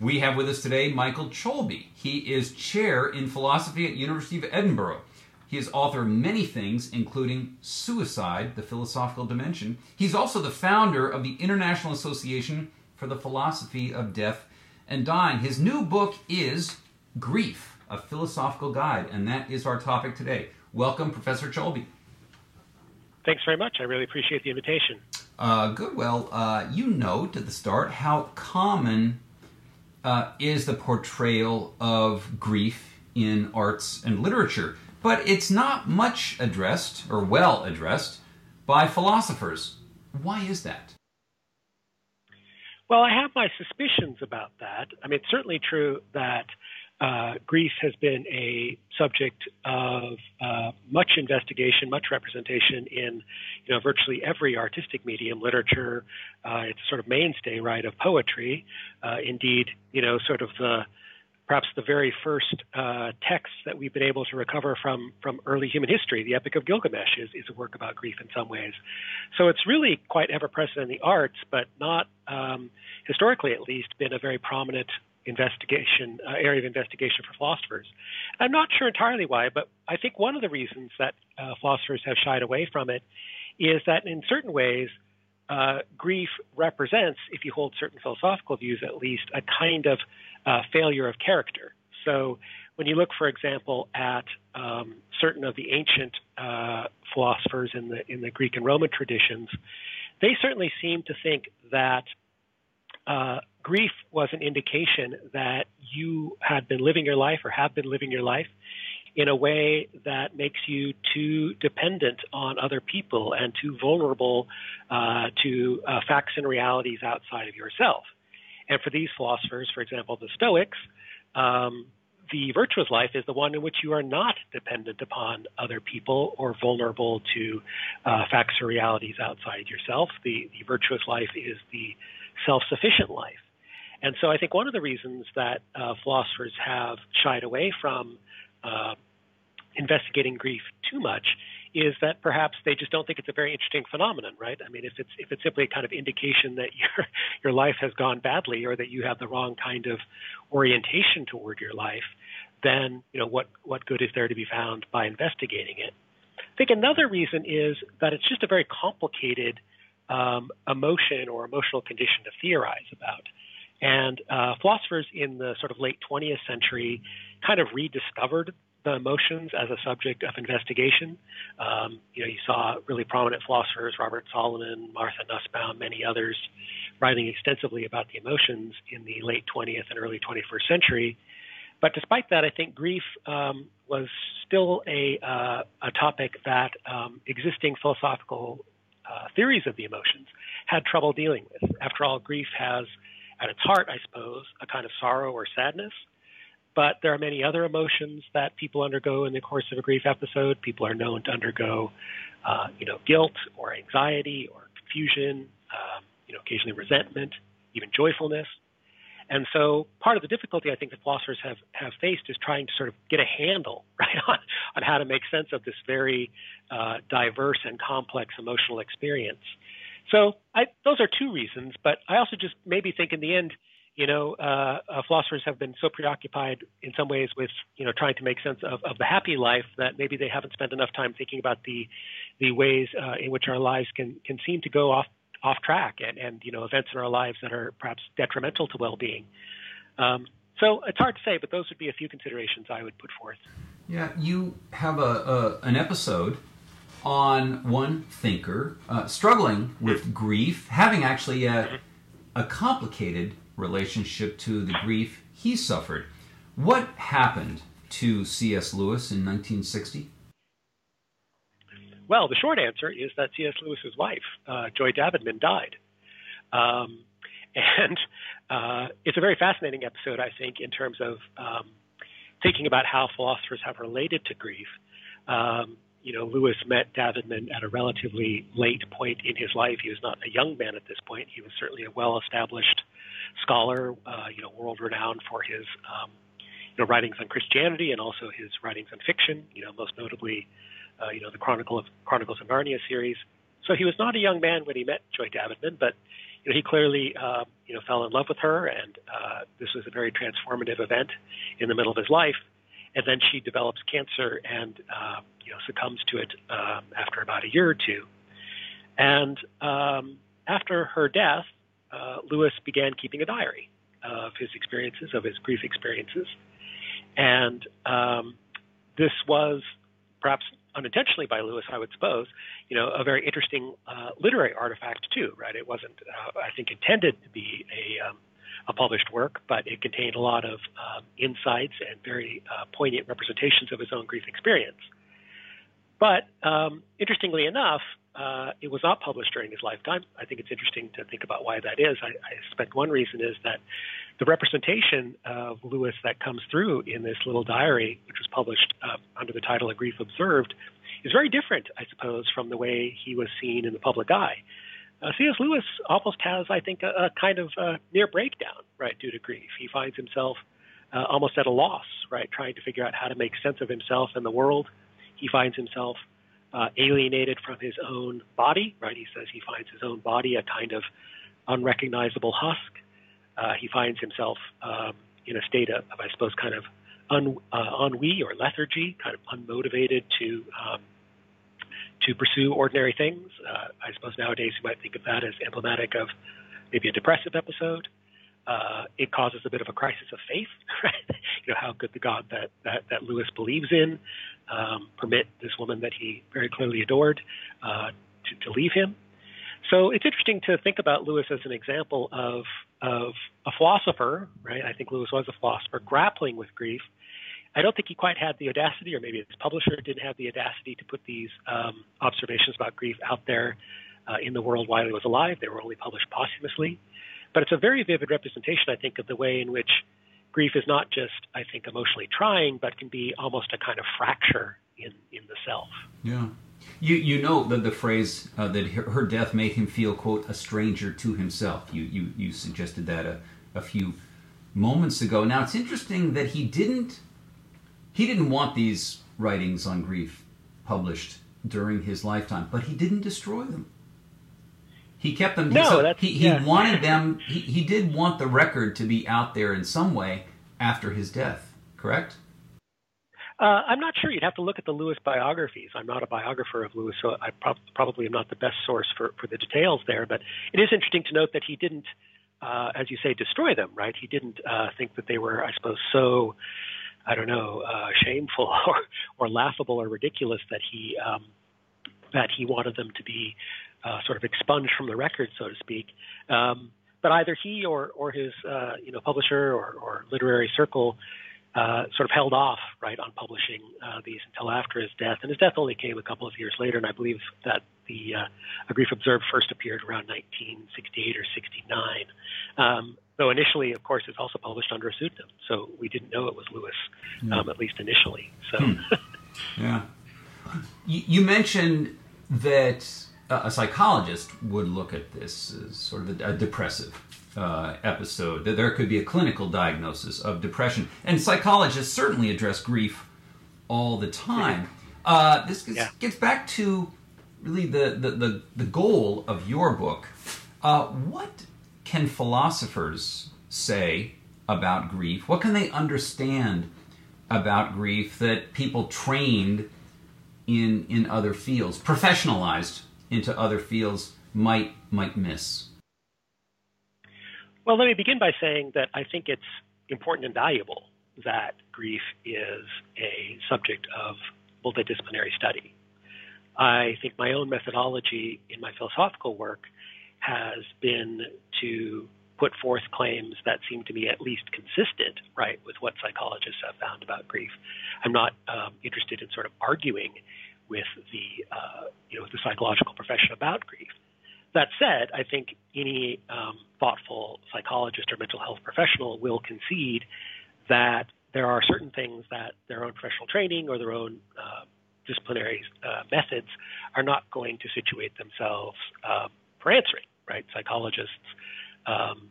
We have with us today Michael Cholbi. He is chair in philosophy at University of Edinburgh. He is author of many things, including Suicide, the Philosophical Dimension. He's also the founder of the International Association for the Philosophy of Death and Dying. His new book is Grief, a Philosophical Guide, and that is our topic today. Welcome, Professor Cholbi. Thanks very much. I really appreciate the invitation. Uh, good. Well, uh, you note at the start how common uh, is the portrayal of grief in arts and literature, but it's not much addressed or well addressed by philosophers. Why is that? Well, I have my suspicions about that. I mean, it's certainly true that uh, grief has been a subject of uh, much investigation, much representation in, you know, virtually every artistic medium, literature. Uh, it's sort of mainstay, right, of poetry. Uh, indeed, you know, sort of the perhaps the very first uh, text that we've been able to recover from from early human history, the Epic of Gilgamesh, is, is a work about grief in some ways. So it's really quite ever present in the arts, but not um, historically, at least, been a very prominent investigation uh, area of investigation for philosophers. I'm not sure entirely why, but I think one of the reasons that uh, philosophers have shied away from it is that in certain ways, uh, grief represents, if you hold certain philosophical views at least, a kind of uh, failure of character. So when you look, for example, at um, certain of the ancient uh, philosophers in the in the Greek and Roman traditions, they certainly seem to think that uh, grief was an indication that you had been living your life or have been living your life in a way that makes you too dependent on other people and too vulnerable uh, to uh, facts and realities outside of yourself. And for these philosophers, for example, the Stoics, um, the virtuous life is the one in which you are not dependent upon other people or vulnerable to uh, facts or realities outside yourself. The, the virtuous life is the self sufficient life. And so I think one of the reasons that uh, philosophers have shied away from uh, investigating grief too much is that perhaps they just don't think it's a very interesting phenomenon, right? I mean, if it's if it's simply a kind of indication that your your life has gone badly or that you have the wrong kind of orientation toward your life, then you know what what good is there to be found by investigating it? I think another reason is that it's just a very complicated um, emotion or emotional condition to theorize about. And uh, philosophers in the sort of late 20th century kind of rediscovered the emotions as a subject of investigation. Um, you know, you saw really prominent philosophers, Robert Solomon, Martha Nussbaum, many others, writing extensively about the emotions in the late 20th and early 21st century. But despite that, I think grief um, was still a, uh, a topic that um, existing philosophical uh, theories of the emotions had trouble dealing with. After all, grief has at its heart, I suppose, a kind of sorrow or sadness. But there are many other emotions that people undergo in the course of a grief episode. People are known to undergo, uh, you know, guilt or anxiety or confusion, um, you know, occasionally resentment, even joyfulness. And so part of the difficulty I think that philosophers have, have faced is trying to sort of get a handle right on, on how to make sense of this very uh, diverse and complex emotional experience. So I, those are two reasons, but I also just maybe think in the end, you know, uh, uh, philosophers have been so preoccupied in some ways with, you know, trying to make sense of, of the happy life that maybe they haven't spent enough time thinking about the the ways uh, in which our lives can can seem to go off off track and and you know events in our lives that are perhaps detrimental to well-being. Um, so it's hard to say, but those would be a few considerations I would put forth. Yeah, you have a, a an episode on one thinker uh, struggling with grief, having actually a, a complicated relationship to the grief he suffered. What happened to C.S. Lewis in 1960? Well, the short answer is that C.S. Lewis's wife, uh, Joy Davidman, died. Um, and uh, it's a very fascinating episode, I think, in terms of um, thinking about how philosophers have related to grief. Um, you know, Lewis met Davidman at a relatively late point in his life. He was not a young man at this point. He was certainly a well-established scholar, uh, you know, world-renowned for his, um, you know, writings on Christianity and also his writings on fiction. You know, most notably, uh, you know, the Chronicle of Chronicles of Narnia series. So he was not a young man when he met Joy Davidman, but you know, he clearly, uh, you know, fell in love with her, and uh, this was a very transformative event in the middle of his life. And then she develops cancer and, uh, you know, succumbs to it um, after about a year or two. And um, after her death, uh, Lewis began keeping a diary of his experiences, of his grief experiences. And um, this was perhaps unintentionally by Lewis, I would suppose, you know, a very interesting uh, literary artifact too, right? It wasn't, uh, I think, intended to be a, um, a published work, but it contained a lot of um, insights and very uh, poignant representations of his own grief experience. But um, interestingly enough, uh, it was not published during his lifetime. I think it's interesting to think about why that is. I, I suspect one reason is that the representation of Lewis that comes through in this little diary, which was published uh, under the title A Grief Observed, is very different, I suppose, from the way he was seen in the public eye. Uh, C.S. Lewis almost has, I think, a, a kind of uh, near breakdown, right, due to grief. He finds himself uh, almost at a loss, right, trying to figure out how to make sense of himself and the world. He finds himself uh, alienated from his own body, right? He says he finds his own body a kind of unrecognizable husk. Uh, he finds himself um, in a state of, of, I suppose, kind of un, uh, ennui or lethargy, kind of unmotivated to um, to pursue ordinary things. Uh, I suppose nowadays you might think of that as emblematic of maybe a depressive episode. Uh, it causes a bit of a crisis of faith, right? you know, how could the God that, that, that Lewis believes in um, permit this woman that he very clearly adored uh, to, to leave him? So it's interesting to think about Lewis as an example of, of a philosopher, right? I think Lewis was a philosopher grappling with grief. I don't think he quite had the audacity, or maybe his publisher didn't have the audacity to put these um, observations about grief out there uh, in the world while he was alive. They were only published posthumously. But it's a very vivid representation, I think, of the way in which grief is not just, I think, emotionally trying, but can be almost a kind of fracture in, in the self. Yeah. You, you know the, the phrase uh, that her death made him feel, quote, a stranger to himself. You, you, you suggested that a, a few moments ago. Now, it's interesting that he didn't, he didn't want these writings on grief published during his lifetime, but he didn't destroy them. He kept them. No, so that's, he, he yeah. wanted them. He, he did want the record to be out there in some way after his death. Correct. Uh, I'm not sure. You'd have to look at the Lewis biographies. I'm not a biographer of Lewis, so I pro- probably am not the best source for, for the details there. But it is interesting to note that he didn't, uh, as you say, destroy them. Right? He didn't uh, think that they were, I suppose, so I don't know, uh, shameful or, or laughable or ridiculous that he um, that he wanted them to be uh, sort of expunged from the record, so to speak. Um, but either he or, or his uh, you know publisher or, or literary circle uh, sort of held off right on publishing uh, these until after his death, and his death only came a couple of years later. And I believe that the uh, A Grief Observed first appeared around 1968 or 69. Um, though initially, of course, it's also published under a pseudonym, so we didn't know it was Lewis, um, at least initially. So, hmm. yeah. You, you mentioned that a psychologist would look at this as sort of a, a depressive uh, episode, that there could be a clinical diagnosis of depression. And psychologists certainly address grief all the time. Uh, this gets, yeah. gets, back to really the, the, the, the goal of your book. Uh, what can philosophers say about grief? What can they understand about grief that people trained in, in other fields, professionalized into other fields might might miss? Well, let me begin by saying that I think it's important and valuable that grief is a subject of multidisciplinary study. I think my own methodology in my philosophical work has been to put forth claims that seem to be at least consistent, right, with what psychologists have found about grief. I'm not um, interested in sort of arguing with the uh, you know the psychological profession about grief. That said, I think any um, thoughtful psychologist or mental health professional will concede that there are certain things that their own professional training or their own uh, disciplinary uh, methods are not going to situate themselves uh, for answering. Right? Psychologists um,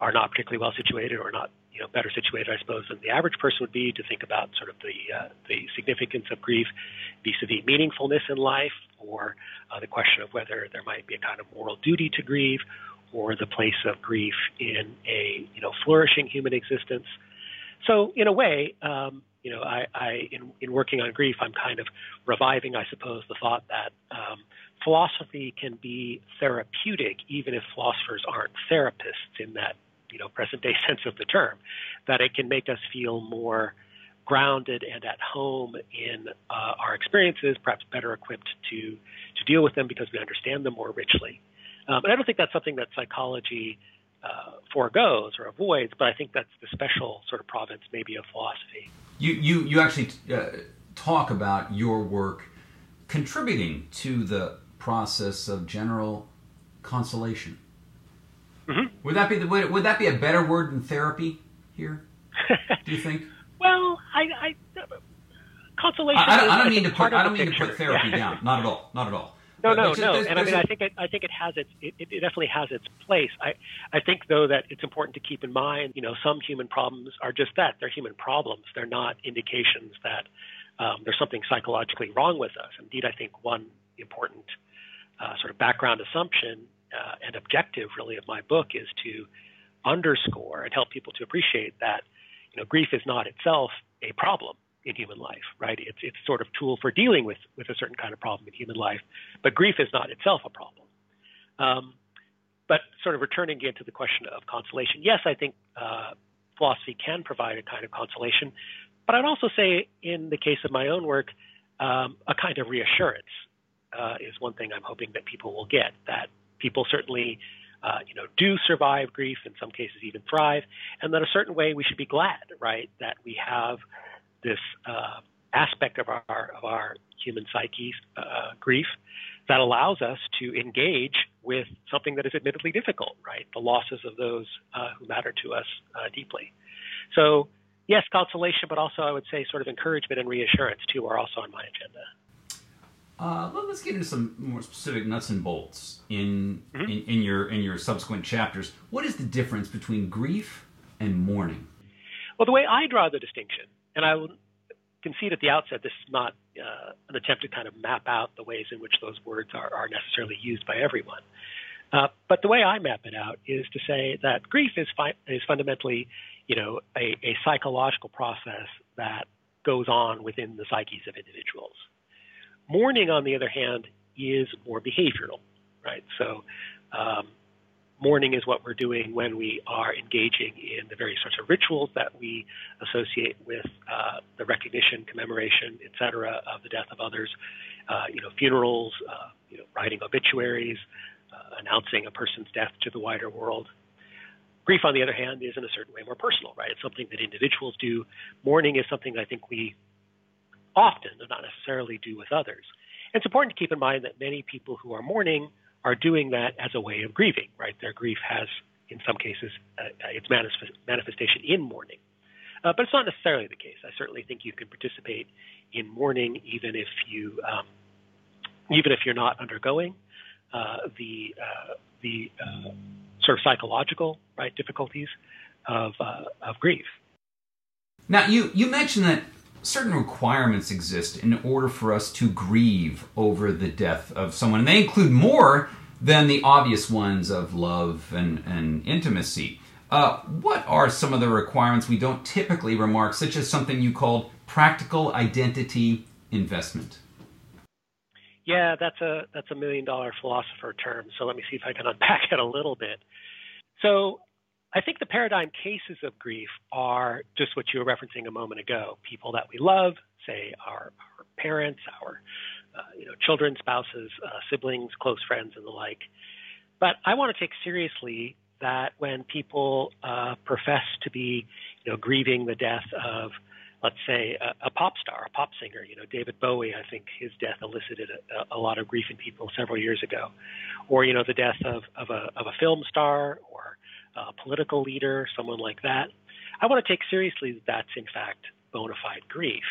are not particularly well situated or not you know better situated, I suppose, than the average person would be to think about sort of the uh, the significance of grief vis-a-vis meaningfulness in life, or uh, the question of whether there might be a kind of moral duty to grieve, or the place of grief in a you know flourishing human existence. So in a way, um, you know, I, I in, in working on grief, I'm kind of reviving, I suppose, the thought that um, philosophy can be therapeutic, even if philosophers aren't therapists in that you know present day sense of the term, that it can make us feel more grounded and at home in uh, our experiences, perhaps better equipped to to deal with them because we understand them more richly. Um, and I don't think that's something that psychology uh, foregoes or avoids, but I think that's the special sort of province maybe of philosophy. You you you actually uh, talk about your work contributing to the process of general consolation. Mm-hmm. Would that be the would, would that be a better word than therapy here? Do you think? well, I, I consolation. I, I, don't, I don't mean to put I don't mean picture. to put therapy yeah. down. Not at all. Not at all. No, no, no. and I mean, I think it, I think it has its, it, it definitely has its place. I, I think though that it's important to keep in mind, you know, some human problems are just that. They're human problems. They're not indications that um, there's something psychologically wrong with us. Indeed, I think one important uh, sort of background assumption uh, and objective, really, of my book is to underscore and help people to appreciate that, you know, grief is not itself a problem in human life, right? It's it's sort of tool for dealing with with a certain kind of problem in human life, but grief is not itself a problem. Um, but sort of returning again to the question of consolation, yes, I think uh, philosophy can provide a kind of consolation, but I'd also say, in the case of my own work, um, a kind of reassurance uh, is one thing I'm hoping that people will get. That people certainly, uh, you know, do survive grief, in some cases even thrive, and that a certain way we should be glad, right, that we have this uh, aspect of our of our human psyche, uh, grief, that allows us to engage with something that is admittedly difficult, right? The losses of those uh, who matter to us uh, deeply. So, yes, consolation, but also I would say sort of encouragement and reassurance too are also on my agenda. Uh, let's get into some more specific nuts and bolts in, mm-hmm. in, in your in your subsequent chapters. What is the difference between grief and mourning? Well, the way I draw the distinction and I will concede at the outset this is not uh, an attempt to kind of map out the ways in which those words are, are necessarily used by everyone. Uh, but the way I map it out is to say that grief is, fi- is fundamentally, you know, a, a psychological process that goes on within the psyches of individuals. Mourning, on the other hand, is more behavioral, right? So um, mourning is what we're doing when we are engaging in the various sorts of rituals that we associate with uh, the recognition, commemoration, etc., of the death of others. Uh, you know, funerals, uh, you know, writing obituaries, uh, announcing a person's death to the wider world. Grief, on the other hand, is in a certain way more personal, right? It's something that individuals do. Mourning is something I think we often, and not necessarily, do with others. And it's important to keep in mind that many people who are mourning are doing that as a way of grieving, right? Their grief has, in some cases, uh, its manifest- manifestation in mourning. Uh, but it's not necessarily the case. I certainly think you can participate in mourning even if you, um, even if you're not undergoing uh, the uh, the uh, sort of psychological right difficulties of uh, of grief. Now, you you mentioned that certain requirements exist in order for us to grieve over the death of someone. And they include more than the obvious ones of love and, and intimacy. Uh, what are some of the requirements we don't typically remark, such as something you called practical identity investment? Yeah, that's a that's a million dollar philosopher term. So let me see if I can unpack it a little bit. So I think the paradigm cases of grief are just what you were referencing a moment ago. People that we love, say our, our parents, our uh, you know, children, spouses, uh, siblings, close friends, and the like. But I want to take seriously that when people uh, profess to be, you know, grieving the death of, let's say, a, a, pop star, a pop singer, you know, David Bowie, I think his death elicited a, a, lot of grief in people several years ago, or you know, the death of, of a of a film star or a political leader, someone like that. I want to take seriously that that's in fact bona fide grief.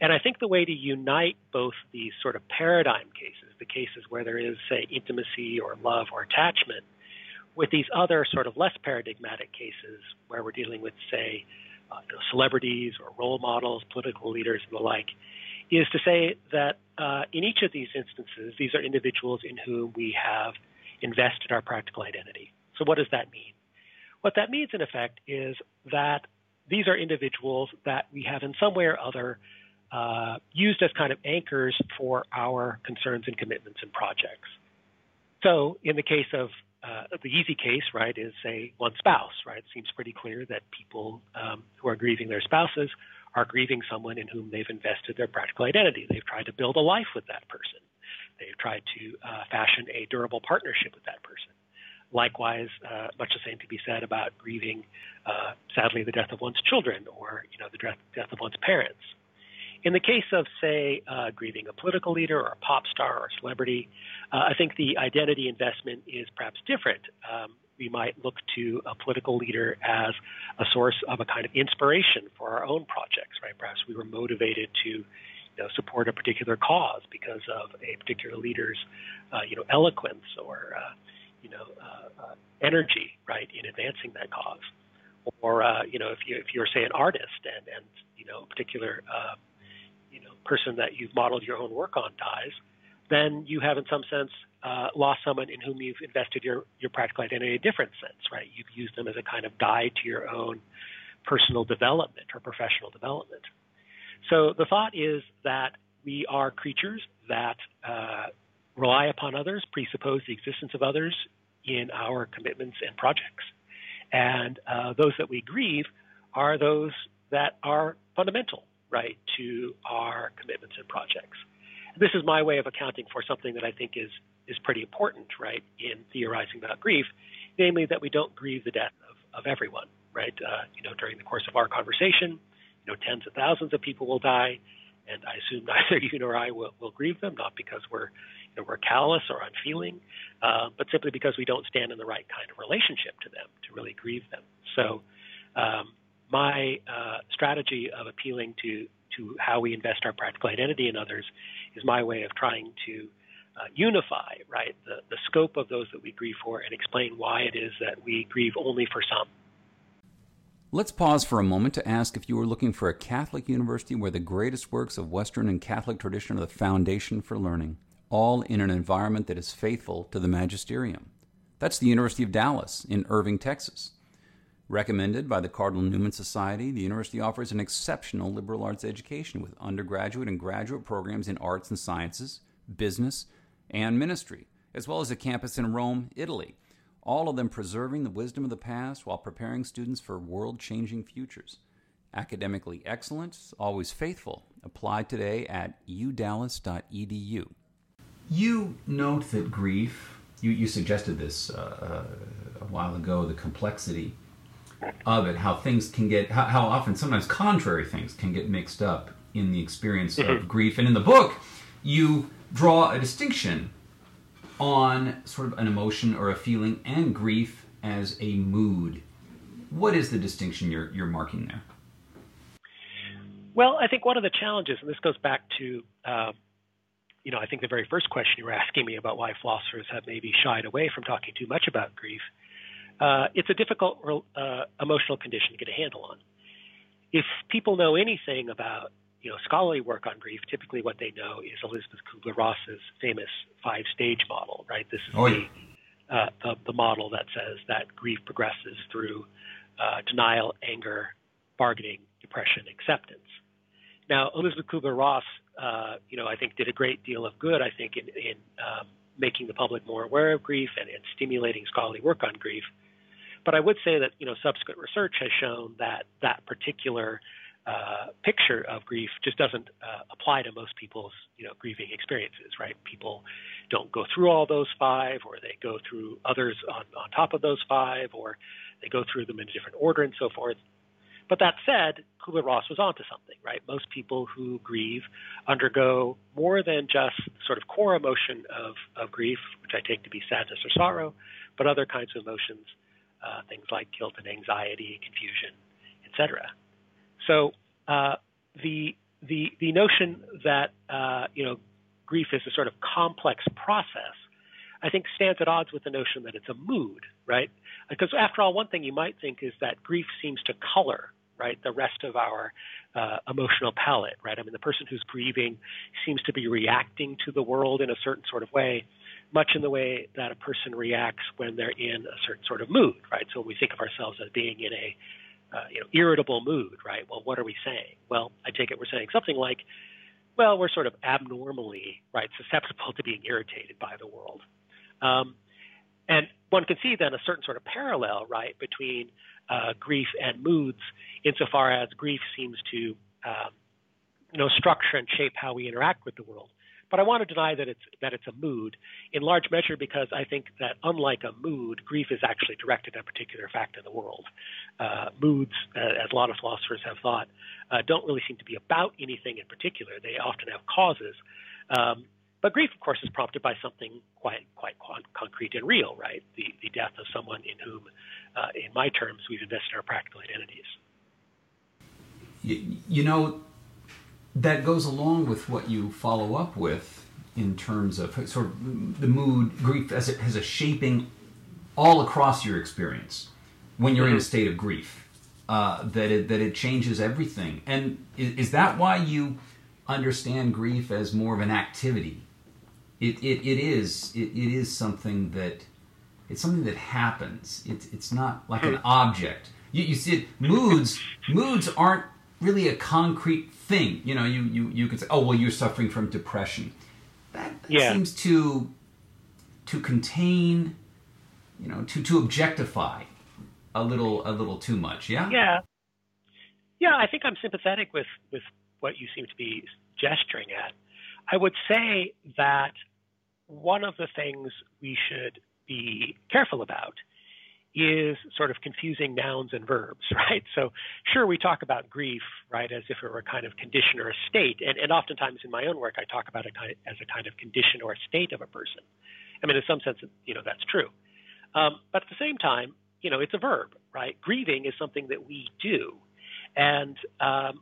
And I think the way to unite both these sort of paradigm cases, the cases where there is, say, intimacy or love or attachment, with these other sort of less paradigmatic cases where we're dealing with, say, uh, celebrities or role models, political leaders, and the like, is to say that uh, in each of these instances, these are individuals in whom we have invested our practical identity. So, what does that mean? What that means, in effect, is that these are individuals that we have in some way or other uh, used as kind of anchors for our concerns and commitments and projects. So, in the case of uh, the easy case, right, is say one spouse, right? It seems pretty clear that people um, who are grieving their spouses are grieving someone in whom they've invested their practical identity. They've tried to build a life with that person. They've tried to uh, fashion a durable partnership with that person. Likewise, uh, much the same to be said about grieving, uh, sadly, the death of one's children or you know the death, death of one's parents. In the case of, say, uh, grieving a political leader or a pop star or a celebrity, uh, I think the identity investment is perhaps different. Um, we might look to a political leader as a source of a kind of inspiration for our own projects, right? Perhaps we were motivated to you know, support a particular cause because of a particular leader's, uh, you know, eloquence or, uh, you know, uh, uh, energy, right, in advancing that cause. Or, uh, you know, if you if you're say an artist and and you know a particular uh, you know person that you've modeled your own work on dies, then you have in some sense uh, lost someone in whom you've invested your your practical identity in a different sense, right? You've used them as a kind of guide to your own personal development or professional development. So the thought is that we are creatures that uh, rely upon others, presuppose the existence of others in our commitments and projects. And uh, those that we grieve are those that are fundamental right, to our commitments and projects. This is my way of accounting for something that I think is is pretty important, right, in theorizing about grief, namely that we don't grieve the death of, of everyone, right? Uh, you know, during the course of our conversation, you know, tens of thousands of people will die, and I assume neither you nor I will, will grieve them, not because we're know, we're callous or unfeeling, uh, but simply because we don't stand in the right kind of relationship to them to really grieve them. So, um, my uh, strategy of appealing to to how we invest our practical identity in others is my way of trying to uh, unify right the, the scope of those that we grieve for and explain why it is that we grieve only for some. Let's pause for a moment to ask if you are looking for a Catholic university where the greatest works of Western and Catholic tradition are the foundation for learning, all in an environment that is faithful to the magisterium. That's the University of Dallas in Irving, Texas. Recommended by the Cardinal Newman Society, the university offers an exceptional liberal arts education with undergraduate and graduate programs in arts and sciences, business, and ministry, as well as a campus in Rome, Italy, all of them preserving the wisdom of the past while preparing students for world changing futures. Academically excellent, always faithful. Apply today at udallas.edu. You note that grief, you, you suggested this uh, uh, a while ago, the complexity of it, how things can get, how, how often sometimes contrary things can get mixed up in the experience mm-hmm. of grief. And in the book, you draw a distinction on sort of an emotion or a feeling and grief as a mood. What is the distinction you're, you're marking there? Well, I think one of the challenges, and this goes back to, uh, you know, I think the very first question you were asking me about why philosophers have maybe shied away from talking too much about grief, uh, it's a difficult uh, emotional condition to get a handle on. If people know anything about you know scholarly work on grief, typically what they know is Elisabeth Kubler-Ross's famous five-stage model. Right, this is oh, yeah. the, uh, the, the model that says that grief progresses through uh, denial, anger, bargaining, depression, acceptance. Now, Elisabeth Kubler-Ross, uh, you know, I think did a great deal of good. I think in, in um, making the public more aware of grief and, and stimulating scholarly work on grief. But I would say that you know subsequent research has shown that that particular uh, picture of grief just doesn't uh, apply to most people's you know grieving experiences, right? People don't go through all those five, or they go through others on, on top of those five, or they go through them in a different order and so forth. But that said, Kubler Ross was onto something, right? Most people who grieve undergo more than just sort of core emotion of, of grief, which I take to be sadness or sorrow, but other kinds of emotions, uh, things like guilt and anxiety, confusion, etc. So uh, the the the notion that uh, you know grief is a sort of complex process, I think stands at odds with the notion that it's a mood, right? Because after all, one thing you might think is that grief seems to color right the rest of our uh, emotional palette, right? I mean, the person who's grieving seems to be reacting to the world in a certain sort of way, much in the way that a person reacts when they're in a certain sort of mood, right? So we think of ourselves as being in a uh, you know, irritable mood, right? Well, what are we saying? Well, I take it we're saying something like, well, we're sort of abnormally, right, susceptible to being irritated by the world. Um, and one can see then a certain sort of parallel, right, between uh, grief and moods, insofar as grief seems to, um, you know, structure and shape how we interact with the world. But I want to deny that it's that it's a mood, in large measure because I think that unlike a mood, grief is actually directed at a particular fact in the world. Uh, moods, uh, as a lot of philosophers have thought, uh, don't really seem to be about anything in particular. They often have causes. Um, but grief, of course, is prompted by something quite quite concrete and real, right? The the death of someone in whom, uh, in my terms, we've invested our practical identities. You, you know, that goes along with what you follow up with in terms of sort of the mood, grief as it has a shaping all across your experience when you're mm-hmm. in a mm-hmm. state of grief. Uh, that it that it changes everything, and is, is, that why you understand grief as more of an activity? It it, it is it, it is something that it's something that happens. It's it's not like an object. You, you see it. Moods moods aren't really a concrete thing. You know, you you you could say, oh well, you're suffering from depression. That, that yeah. seems to to contain, you know, to to objectify a little a little too much. Yeah. Yeah. Yeah, I think I'm sympathetic with with what you seem to be gesturing at. I would say that one of the things we should be careful about is sort of confusing nouns and verbs, right? So, sure, we talk about grief, right, as if it were a kind of condition or a state. And, and oftentimes in my own work, I talk about it as a kind of condition or a state of a person. I mean, in some sense, you know, that's true. Um, but at the same time, you know, it's a verb, right? Grieving is something that we do. And um,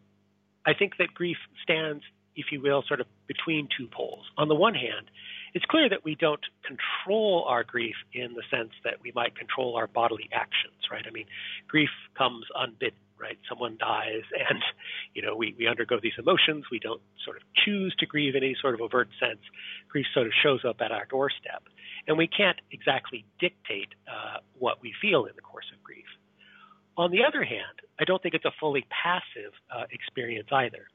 I think that grief stands, if you will, sort of between two poles. On the one hand, it's clear that we don't control our grief in the sense that we might control our bodily actions, right? I mean, grief comes unbidden, right? Someone dies, and you know we we undergo these emotions. We don't sort of choose to grieve in any sort of overt sense. Grief sort of shows up at our doorstep, and we can't exactly dictate uh, what we feel in the course of grief. On the other hand, I don't think it's a fully passive uh, experience either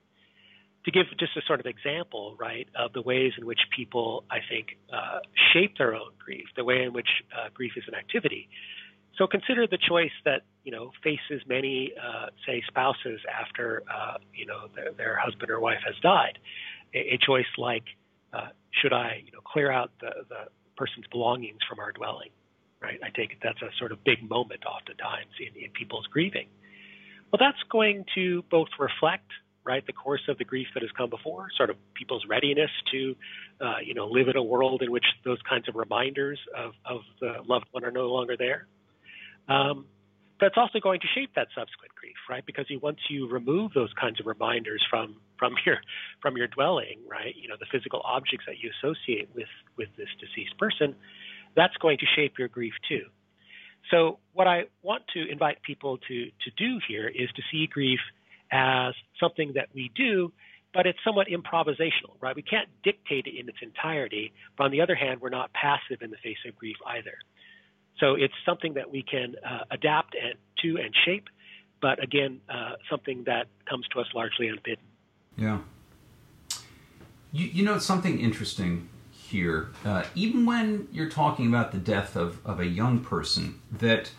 to give just a sort of example, right, of the ways in which people, I think, uh, shape their own grief, the way in which uh, grief is an activity. So consider the choice that you know faces many, uh, say, spouses after uh, you know their, their, husband or wife has died. A, a choice like, uh, should I, you know, clear out the, the person's belongings from our dwelling? Right. I take it that's a sort of big moment, oftentimes in, in people's grieving. Well, that's going to both reflect right? The course of the grief that has come before, sort of people's readiness to, uh, you know, live in a world in which those kinds of reminders of, of the loved one are no longer there. Um, it's also going to shape that subsequent grief, right? Because you, once you remove those kinds of reminders from from your from your dwelling, right? You know, the physical objects that you associate with with this deceased person, that's going to shape your grief too. So, what I want to invite people to to do here is to see grief as something that we do, but it's somewhat improvisational, right? We can't dictate it in its entirety, but on the other hand, we're not passive in the face of grief either. So it's something that we can uh, adapt and, to and shape, but again, uh, something that comes to us largely unbidden. Yeah. You, you know, something interesting here, uh, even when you're talking about the death of, of a young person, that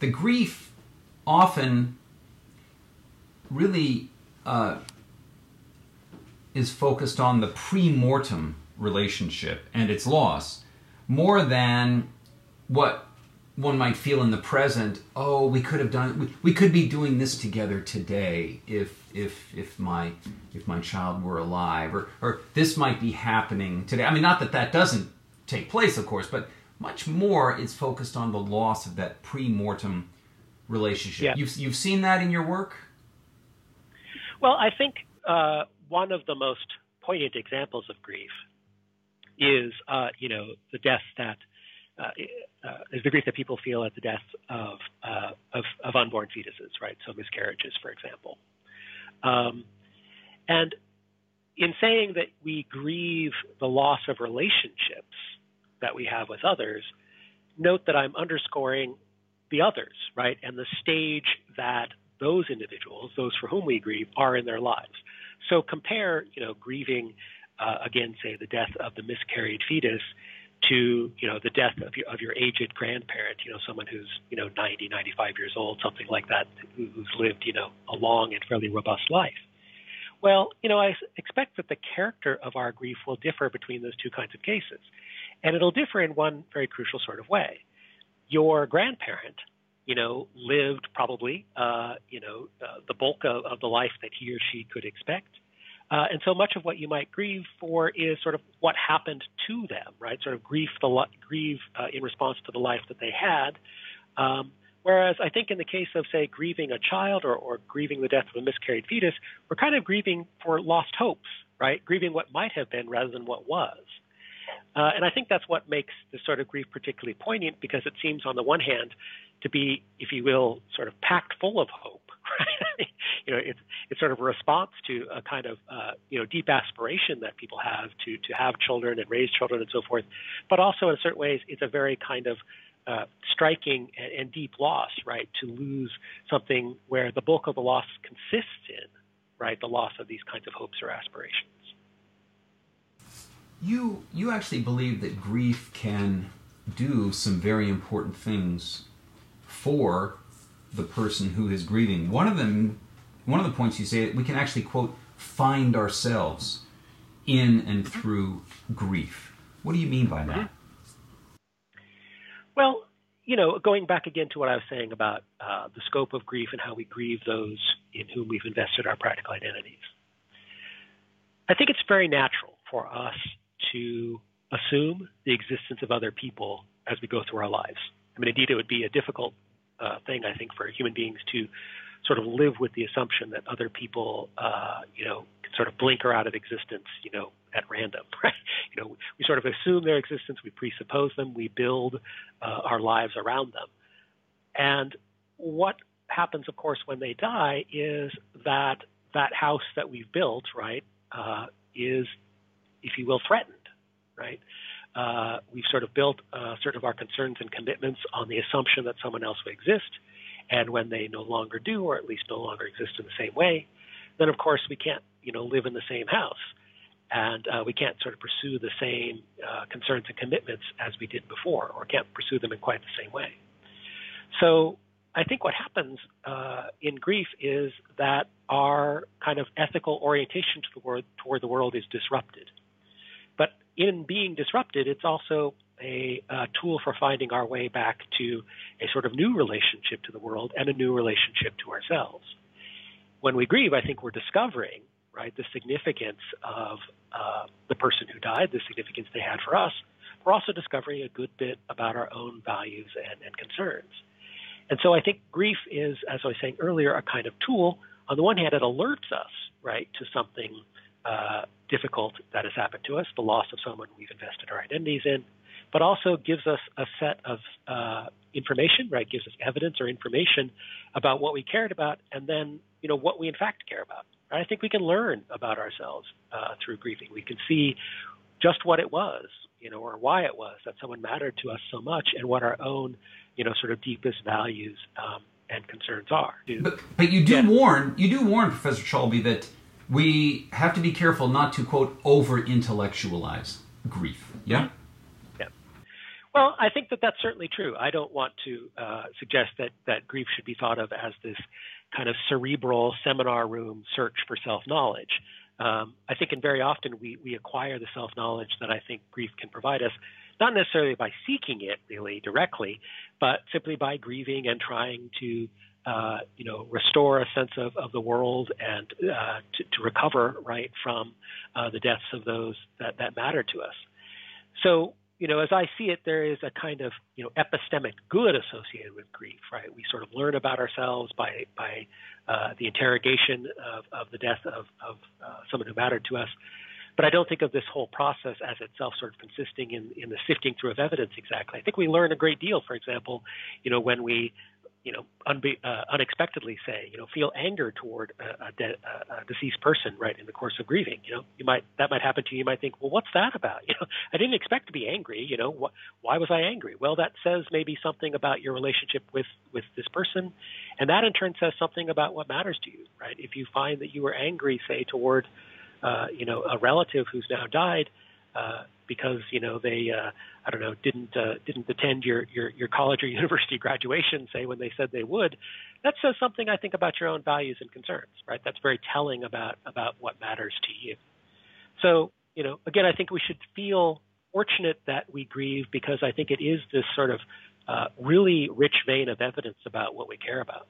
the grief often really uh, is focused on the pre-mortem relationship and its loss more than what one might feel in the present oh we could have done we, we could be doing this together today if if if my if my child were alive or or this might be happening today. I mean not that that doesn't take place of course but much more it's focused on the loss of that pre-mortem relationship. Yeah. you've you've seen that in your work well i think uh, one of the most poignant examples of grief is uh, you know the death that uh, uh, is the grief that people feel at the death of, uh, of, of unborn fetuses, right? So miscarriages, for example. Um, and in saying that we grieve the loss of relationships that we have with others, note that I'm underscoring the others, right? And the stage that those individuals, those for whom we grieve, are in their lives. So compare, you know, grieving, uh, again, say the death of the miscarried fetus to you know the death of your of your aged grandparent, you know someone who's you know 90, 95 years old, something like that, who's lived you know a long and fairly robust life. Well, you know I expect that the character of our grief will differ between those two kinds of cases, and it'll differ in one very crucial sort of way. Your grandparent, you know, lived probably uh, you know uh, the bulk of, of the life that he or she could expect uh, and so much of what you might grieve for is sort of what happened to them, right? Sort of grief the grieve uh, in response to the life that they had. Um, whereas I think in the case of say grieving a child or, or grieving the death of a miscarried fetus, we're kind of grieving for lost hopes, right? Grieving what might have been rather than what was. Uh, and I think that's what makes this sort of grief particularly poignant because it seems, on the one hand, to be, if you will, sort of packed full of hope. Right? you know, it's it's sort of a response to a kind of uh, you know deep aspiration that people have to to have children and raise children and so forth. But also, in certain ways, it's a very kind of uh, striking and, and deep loss, right? To lose something where the bulk of the loss consists in, right, the loss of these kinds of hopes or aspirations. You you actually believe that grief can do some very important things for the person who is grieving. One of them one of the points you say we can actually quote find ourselves in and through grief. What do you mean by that? Well, you know, going back again to what I was saying about uh, the scope of grief and how we grieve those in whom we've invested our practical identities. I think it's very natural for us to assume the existence of other people as we go through our lives. I mean, indeed, it would be a difficult uh, thing, I think, for human beings to sort of live with the assumption that other people, uh, you know, can sort of blinker out of existence, you know, at random, right? You know, we sort of assume their existence, we presuppose them, we build uh, our lives around them. And what happens, of course, when they die is that that house that we've built, right, uh, is, if you will, threatened, right? Uh, we've sort of built uh, sort of our concerns and commitments on the assumption that someone else will exist and when they no longer do, or at least no longer exist in the same way, then of course we can't, you know, live in the same house, and uh, we can't sort of pursue the same uh, concerns and commitments as we did before, or can't pursue them in quite the same way. So I think what happens uh, in grief is that our kind of ethical orientation to the world, toward the world is disrupted. But in being disrupted, it's also a, a tool for finding our way back to a sort of new relationship to the world and a new relationship to ourselves. When we grieve, I think we're discovering right the significance of uh, the person who died, the significance they had for us. We're also discovering a good bit about our own values and, and concerns. And so I think grief is, as I was saying earlier, a kind of tool. On the one hand, it alerts us, right, to something uh, difficult that has happened to us, the loss of someone we've invested our identities in but also gives us a set of uh, information, right? Gives us evidence or information about what we cared about, and then you know what we in fact care about. Right? I think we can learn about ourselves uh, through grieving. We can see just what it was, you know, or why it was that someone mattered to us so much, and what our own, you know, sort of deepest values um, and concerns are. But, but you do yeah. warn, you do warn, Professor Cholbi, that we have to be careful not to quote over intellectualize grief. Yeah. Well, I think that that's certainly true. I don't want to uh, suggest that, that grief should be thought of as this kind of cerebral seminar room search for self knowledge. Um, I think, and very often we, we acquire the self knowledge that I think grief can provide us, not necessarily by seeking it really directly, but simply by grieving and trying to uh, you know, restore a sense of, of the world and uh, to, to, recover right from uh, the deaths of those that, that matter to us. So, you know, as I see it, there is a kind of you know epistemic good associated with grief, right? We sort of learn about ourselves by by uh, the interrogation of, of the death of, of uh, someone who mattered to us. But I don't think of this whole process as itself sort of consisting in, in the sifting through of evidence exactly. I think we learn a great deal, for example, you know, when we you know, unbe- uh, unexpectedly say, you know, feel anger toward a, a, de- a, deceased person, right, in the course of grieving. You know, you might that might happen to you. You might think, well, what's that about? You know, I didn't expect to be angry. You know, wh- why was I angry? Well, that says maybe something about your relationship with with this person, and that in turn says something about what matters to you, right? If you find that you were angry, say, toward, uh, you know, a relative who's now died. Uh, because you know they uh, I don't know didn't uh, didn't attend your, your your college or university graduation say when they said they would that says something I think about your own values and concerns right that's very telling about about what matters to you so you know again I think we should feel fortunate that we grieve because I think it is this sort of uh, really rich vein of evidence about what we care about.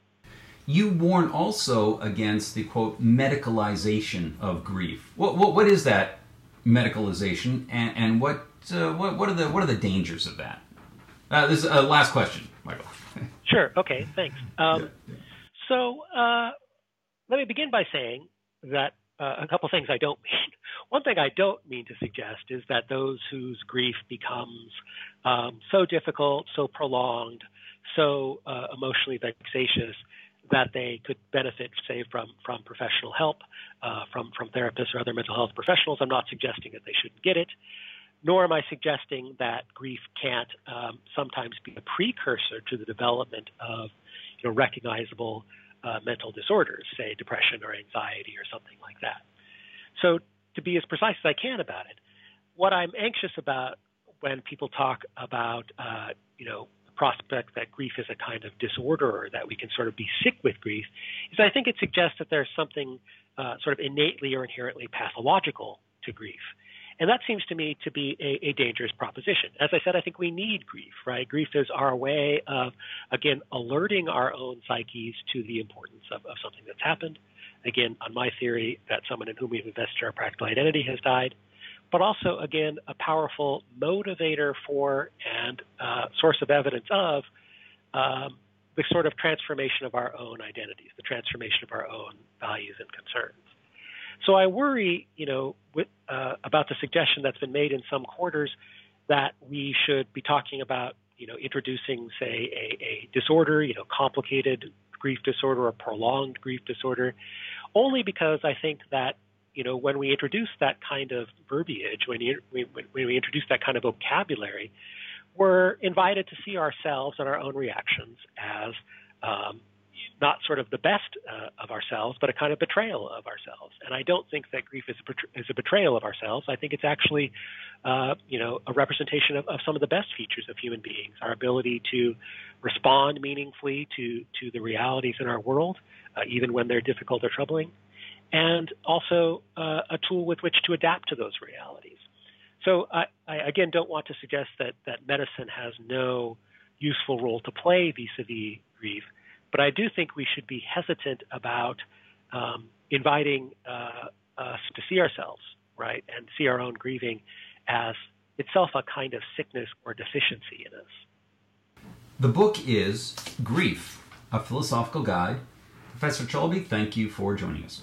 You warn also against the quote medicalization of grief. What, what, what is that medicalization, and, and what, uh, what what are the what are the dangers of that? Uh, this is a last question, Michael. sure. Okay. Thanks. Um, yeah. So uh, let me begin by saying that uh, a couple things I don't mean. One thing I don't mean to suggest is that those whose grief becomes um, so difficult, so prolonged, so uh, emotionally vexatious that they could benefit, say, from from professional help, uh, from from therapists or other mental health professionals. I'm not suggesting that they shouldn't get it, nor am I suggesting that grief can't um, sometimes be a precursor to the development of you know recognizable uh, mental disorders, say depression or anxiety or something like that. So to be as precise as I can about it, what I'm anxious about when people talk about uh, you know prospect that grief is a kind of disorder or that we can sort of be sick with grief is I think it suggests that there's something uh, sort of innately or inherently pathological to grief. And that seems to me to be a, a, dangerous proposition. As I said, I think we need grief, right? Grief is our way of, again, alerting our own psyches to the importance of, of something that's happened. Again, on my theory that someone in whom we've invested our practical identity has died but also, again, a powerful motivator for and uh, source of evidence of um, the sort of transformation of our own identities, the transformation of our own values and concerns. So I worry, you know, with, uh, about the suggestion that's been made in some quarters that we should be talking about, you know, introducing, say, a, a disorder, you know, complicated grief disorder or prolonged grief disorder, only because I think that you know, when we introduce that kind of verbiage, when, you, when, when we introduce that kind of vocabulary, we're invited to see ourselves and our own reactions as um, not sort of the best uh, of ourselves, but a kind of betrayal of ourselves. And I don't think that grief is a, is a betrayal of ourselves. I think it's actually, uh, you know, a representation of, of, some of the best features of human beings: our ability to respond meaningfully to to the realities in our world, uh, even when they're difficult or troubling, and also uh, a tool with which to adapt to those realities. So I, I, again don't want to suggest that that medicine has no useful role to play vis-a-vis grief, but I do think we should be hesitant about um, inviting uh, us to see ourselves right and see our own grieving as itself a kind of sickness or deficiency in us. The book is Grief, a philosophical guide. Professor Cholbi, thank you for joining us.